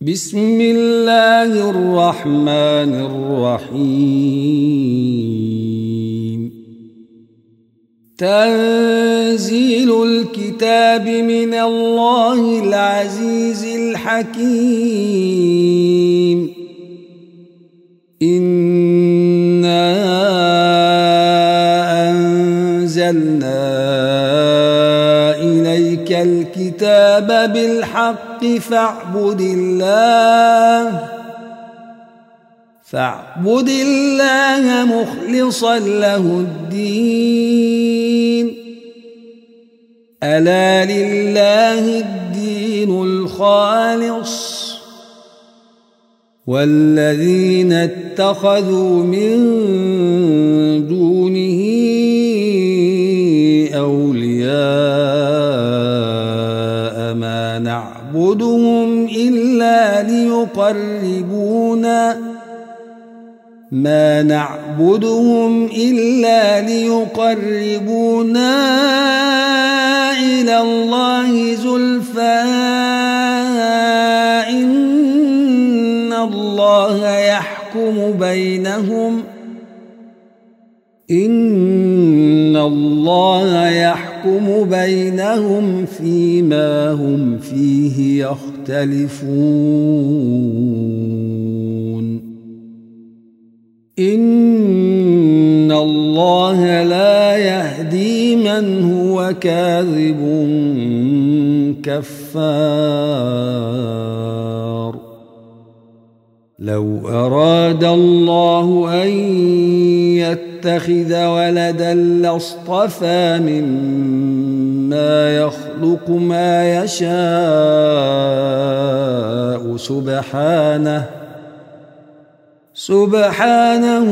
بسم الله الرحمن الرحيم تنزيل الكتاب من الله العزيز الحكيم إنا الكتاب بالحق فاعبد الله. فاعبد الله مخلصا له الدين. ألا لله الدين الخالص. والذين اتخذوا من دونه أولياء. نعبدهم إلا ليقربونا ما نعبدهم إلا ليقربونا إلى الله زلفى إن الله يحكم بينهم إن الله يحكم بينهم فيما هم فيه يختلفون. إن الله لا يهدي من هو كاذب كفار. لو أراد الله أن يتخذ ولدا لاصطفى مما يخلق ما يشاء سبحانه. سبحانه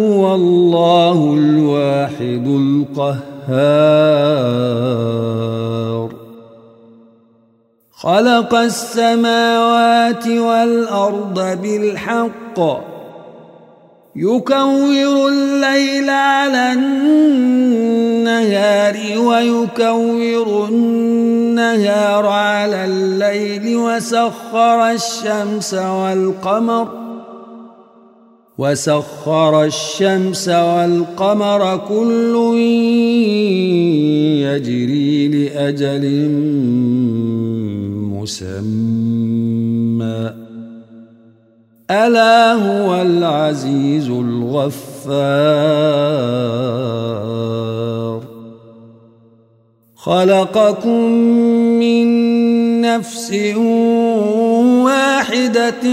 هو الله الواحد القهار. خلق السماوات والأرض بالحق. يكور الليل على النهار ويكور النهار على الليل وسخر الشمس والقمر وسخر الشمس والقمر كل يجري لأجل مسمى ألا هو العزيز الغفار. خلقكم من نفس واحدة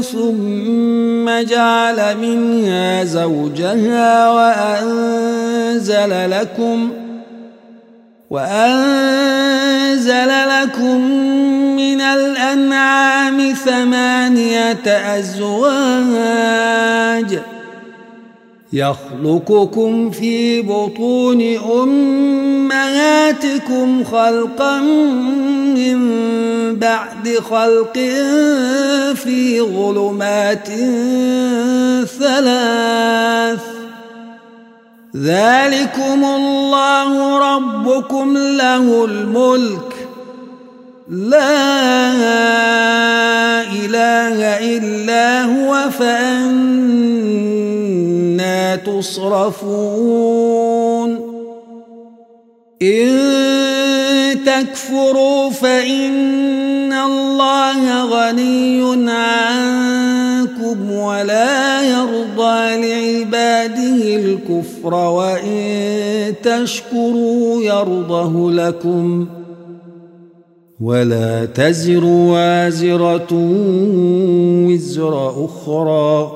ثم جعل منها زوجها وأنزل لكم وأنزل لكم من الأنعام ثمانية أزواج يخلقكم في بطون أمهاتكم خلقا من بعد خلق في ظلمات ثلاث ذلكم الله ربكم له الملك. لا إله إلا هو فأنا تصرفون. إن تكفروا فإن الله غني عنكم. الكفر وإن تشكروا يرضه لكم ولا تزر وازرة وزر أخرى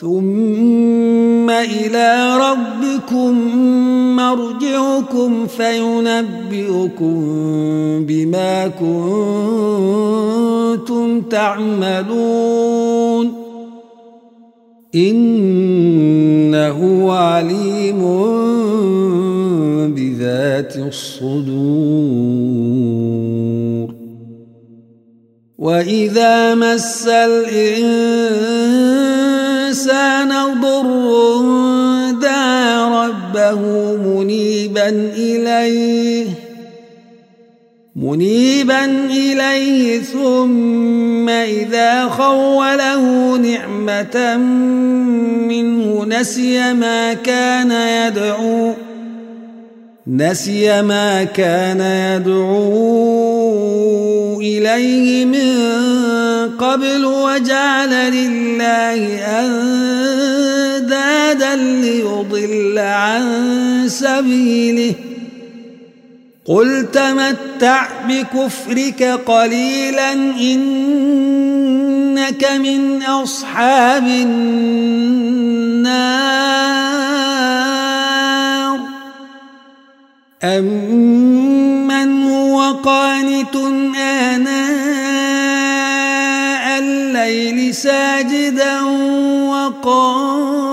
ثم إلى ربكم مرجعكم فينبئكم بما كنتم تعملون إنه عليم بذات الصدور. وإذا مس الإنسان ضر دعا ربه منيبا إليه منيبا إليه ثم إذا خوله نعمة منه نسي ما كان يدعو نسي ما كان يدعو إليه من قبل وجعل لله أندادا ليضل عن سبيله. قل تمتع بكفرك قليلا إنك من أصحاب النار أمن هو قانت آناء الليل ساجدا وقائما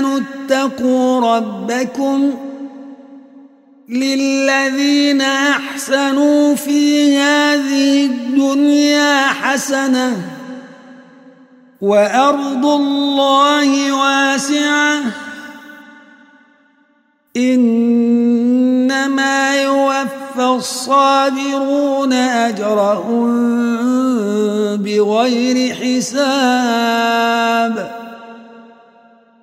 اتقوا ربكم للذين أحسنوا في هذه الدنيا حسنة وأرض الله واسعة. إنما يوفى الصابرون أجرهم بغير حساب.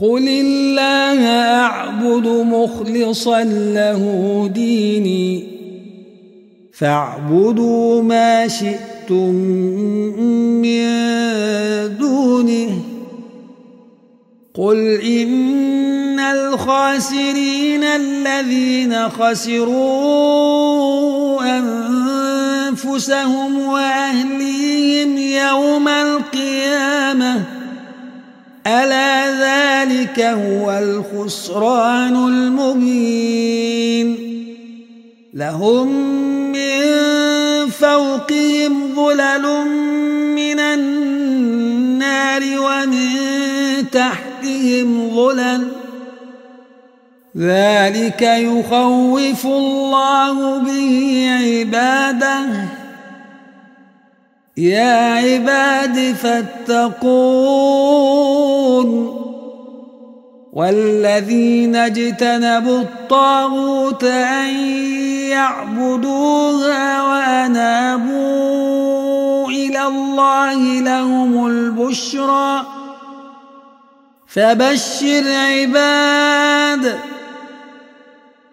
قل الله أعبد مخلصا له ديني فاعبدوا ما شئتم من دونه قل إن الخاسرين الذين خسروا أنفسهم وأهليهم يوم القيامة ألا ذلك هو الخسران المبين. لهم من فوقهم ظلل من النار ومن تحتهم ظلل. ذلك يخوف الله به عباده. يا عباد فاتقون والذين اجتنبوا الطاغوت أن يعبدوها وأنابوا إلى الله لهم البشرى فبشر عباد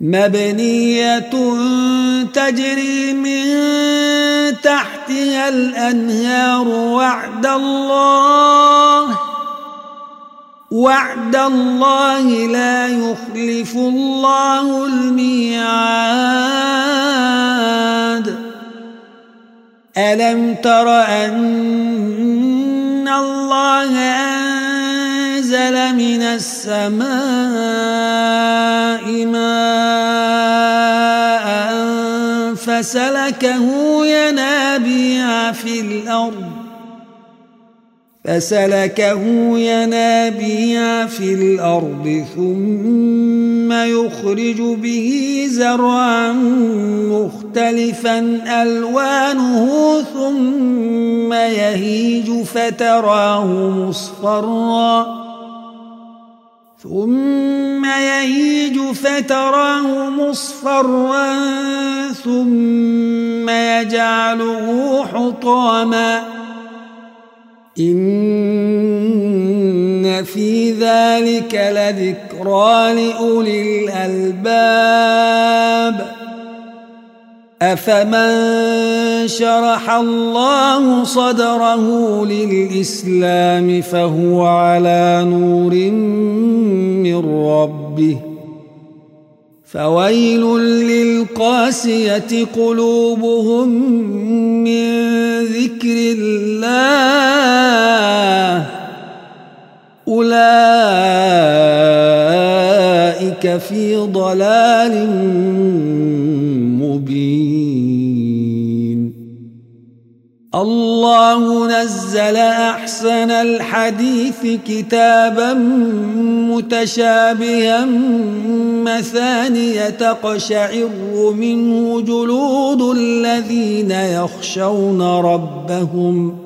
مبنية تجري من تحتها الأنهار وعد الله وعد الله لا يخلف الله الميعاد. ألم تر أن الله أنزل من السماء ماء فسلكه ينابيع في الأرض فسلكه ينابيع في الأرض ثم يخرج به زرعا مختلفا ألوانه ثم يهيج فتراه مصفرا ثم يهيج فتراه مصفرا ثم يجعله حطاما. إن في ذلك لذكرى لأولي الألباب. أفمن شرح الله صدره للإسلام فهو على نور من ربه. فويل للقاسية قلوبهم من ذكر الله. أولئك في ضلال الله نزل أحسن الحديث كتابا متشابها مثانية تقشعر منه جلود الذين يخشون ربهم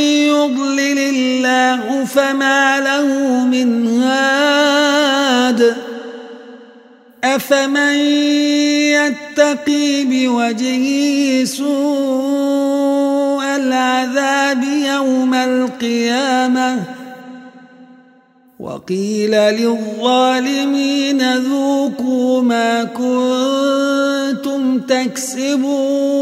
الله فما له من هاد أفمن يتقي بوجهه سوء العذاب يوم القيامة وقيل للظالمين ذوقوا ما كنتم تكسبون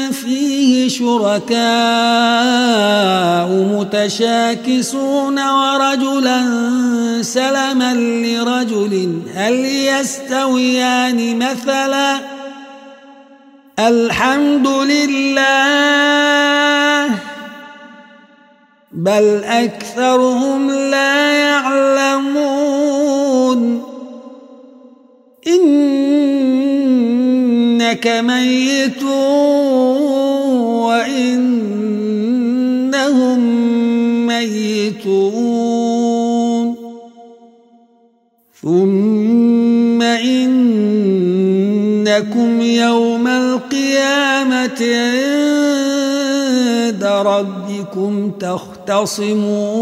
شركاء متشاكسون ورجلا سلما لرجل هل يستويان مثلا؟ الحمد لله بل أكثرهم لا يعلمون. إنك ميت. وإنهم ميتون. ثم إنكم يوم القيامة عند ربكم تختصمون.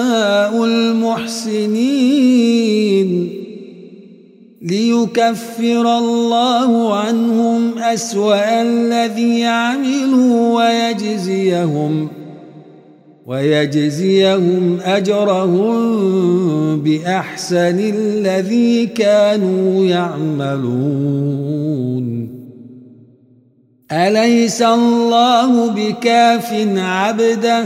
المحسنين ليكفر الله عنهم أسوأ الذي عملوا ويجزيهم ويجزيهم أجرهم بأحسن الذي كانوا يعملون أليس الله بكاف عبده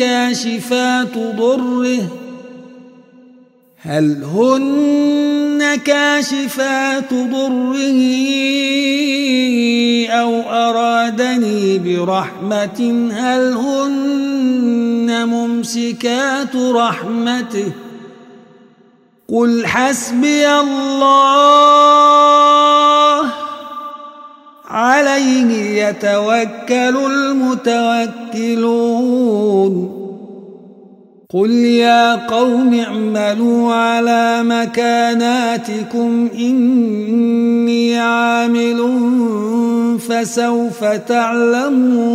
كاشفات ضره هل هن كاشفات ضره أو أرادني برحمة هل هن ممسكات رحمته قل حسبي الله عليه يتوكل المتوكلون. قل يا قوم اعملوا على مكاناتكم إني عامل فسوف تعلمون.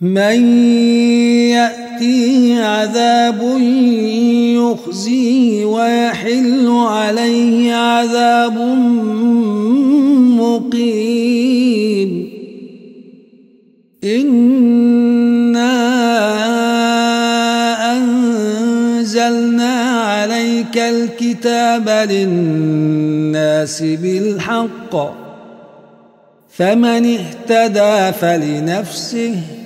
من يأتيه عذاب يخزيه ويحل عليه عذاب مقيم. إنا أنزلنا عليك الكتاب للناس بالحق فمن اهتدى فلنفسه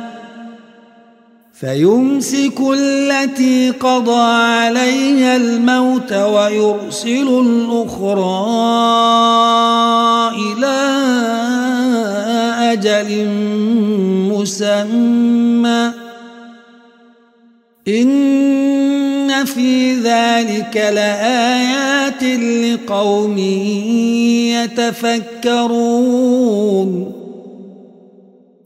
فيمسك التي قضى عليها الموت ويرسل الأخرى إلى أجل مسمى. إن في ذلك لآيات لقوم يتفكرون.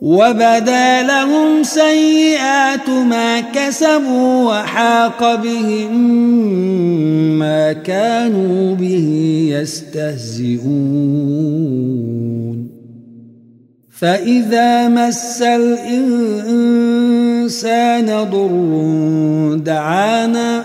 وبدا لهم سيئات ما كسبوا وحاق بهم ما كانوا به يستهزئون. فإذا مس الإنسان ضر دعانا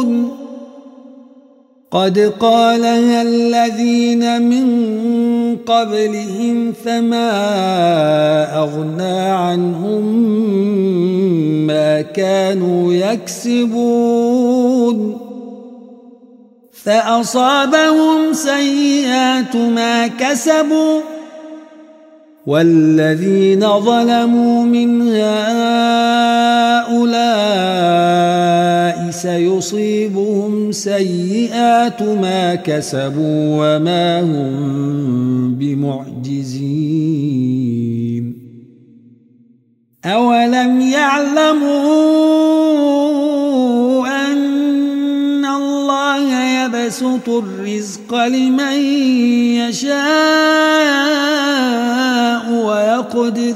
قد قالها الذين من قبلهم فما أغنى عنهم ما كانوا يكسبون فأصابهم سيئات ما كسبوا والذين ظلموا من هؤلاء سيصيبهم سيئات ما كسبوا وما هم بمعجزين. أولم يعلموا أن الله يبسط الرزق لمن يشاء ويقدر.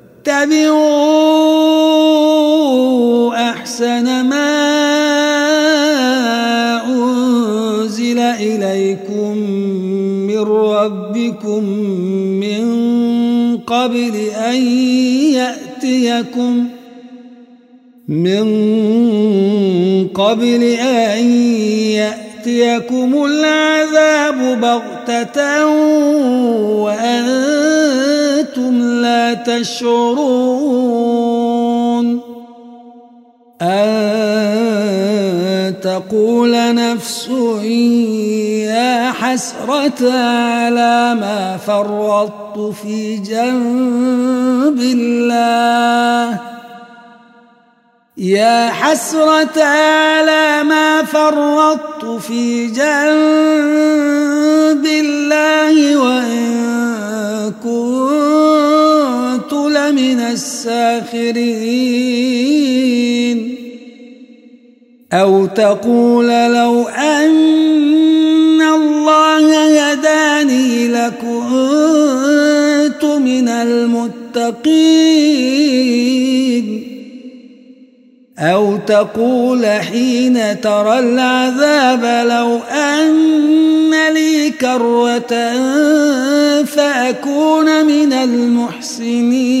واتبعوا أحسن ما أنزل إليكم من ربكم من قبل أن يأتيكم من قبل أن يأتيكم العذاب بغتة وأنتم لا تشعرون أن تقول نفس يا حسرة على ما فرطت في جنب الله. يا حسرة على ما فرطت في جنب الله وإن كنت لمن الساخرين. أو تقول لو أن الله هداني لكنت من المتقين. أو تقول حين ترى العذاب لو أن لي كرة فأكون من المحسنين.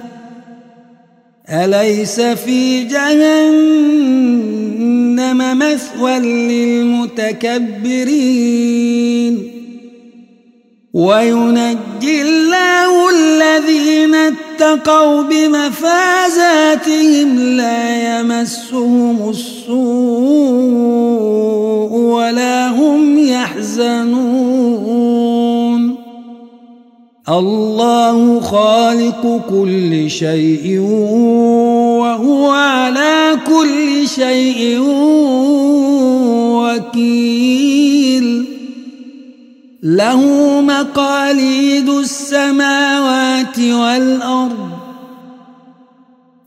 أليس في جهنم مثوى للمتكبرين؟ وينجي الله الذين اتقوا بمفازاتهم لا يمسهم السوء ولا هم يحزنون. الله خالق كل شيء وهو على كل شيء وكيل. له مقاليد السماوات والأرض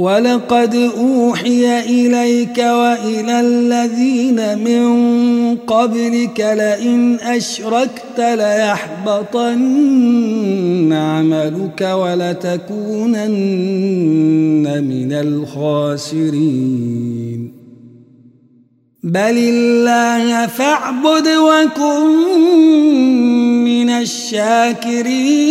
ولقد أوحي إليك وإلى الذين من قبلك لئن أشركت ليحبطن عملك ولتكونن من الخاسرين بل الله فاعبد وكن من الشاكرين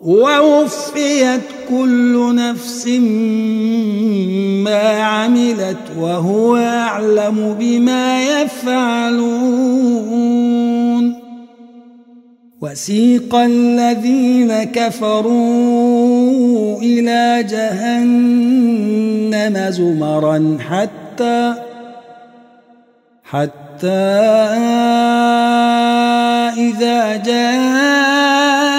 ووفيت كل نفس ما عملت وهو أعلم بما يفعلون. وسيق الذين كفروا إلى جهنم زمرا حتى حتى إذا جاءوها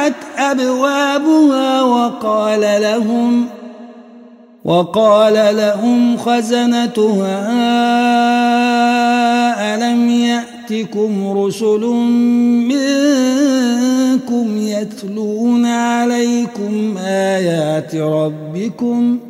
فتحت أبوابها وقال لهم وقال لهم خزنتها ألم يأتكم رسل منكم يتلون عليكم آيات ربكم ۖ؟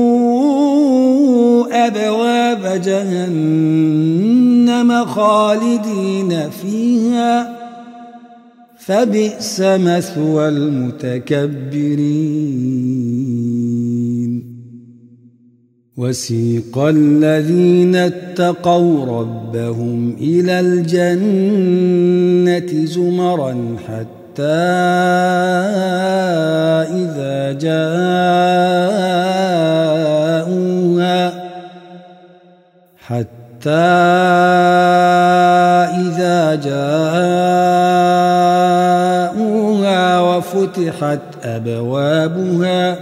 أبواب جهنم خالدين فيها. فبئس مثوى المتكبرين. وسيق الذين اتقوا ربهم إلى الجنة زمرا حتى إذا جاءوها. حتى إذا جاءوها وفتحت أبوابها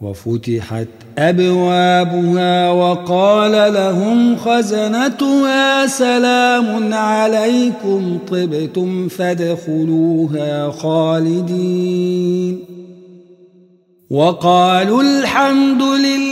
وفتحت أبوابها وقال لهم خزنتها سلام عليكم طبتم فادخلوها خالدين. وقالوا الحمد لله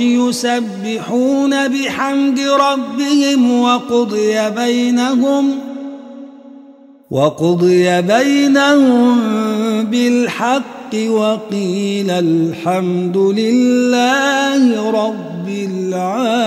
العشي يسبحون بحمد ربهم وقضي بينهم وقضي بينهم بالحق وقيل الحمد لله رب العالمين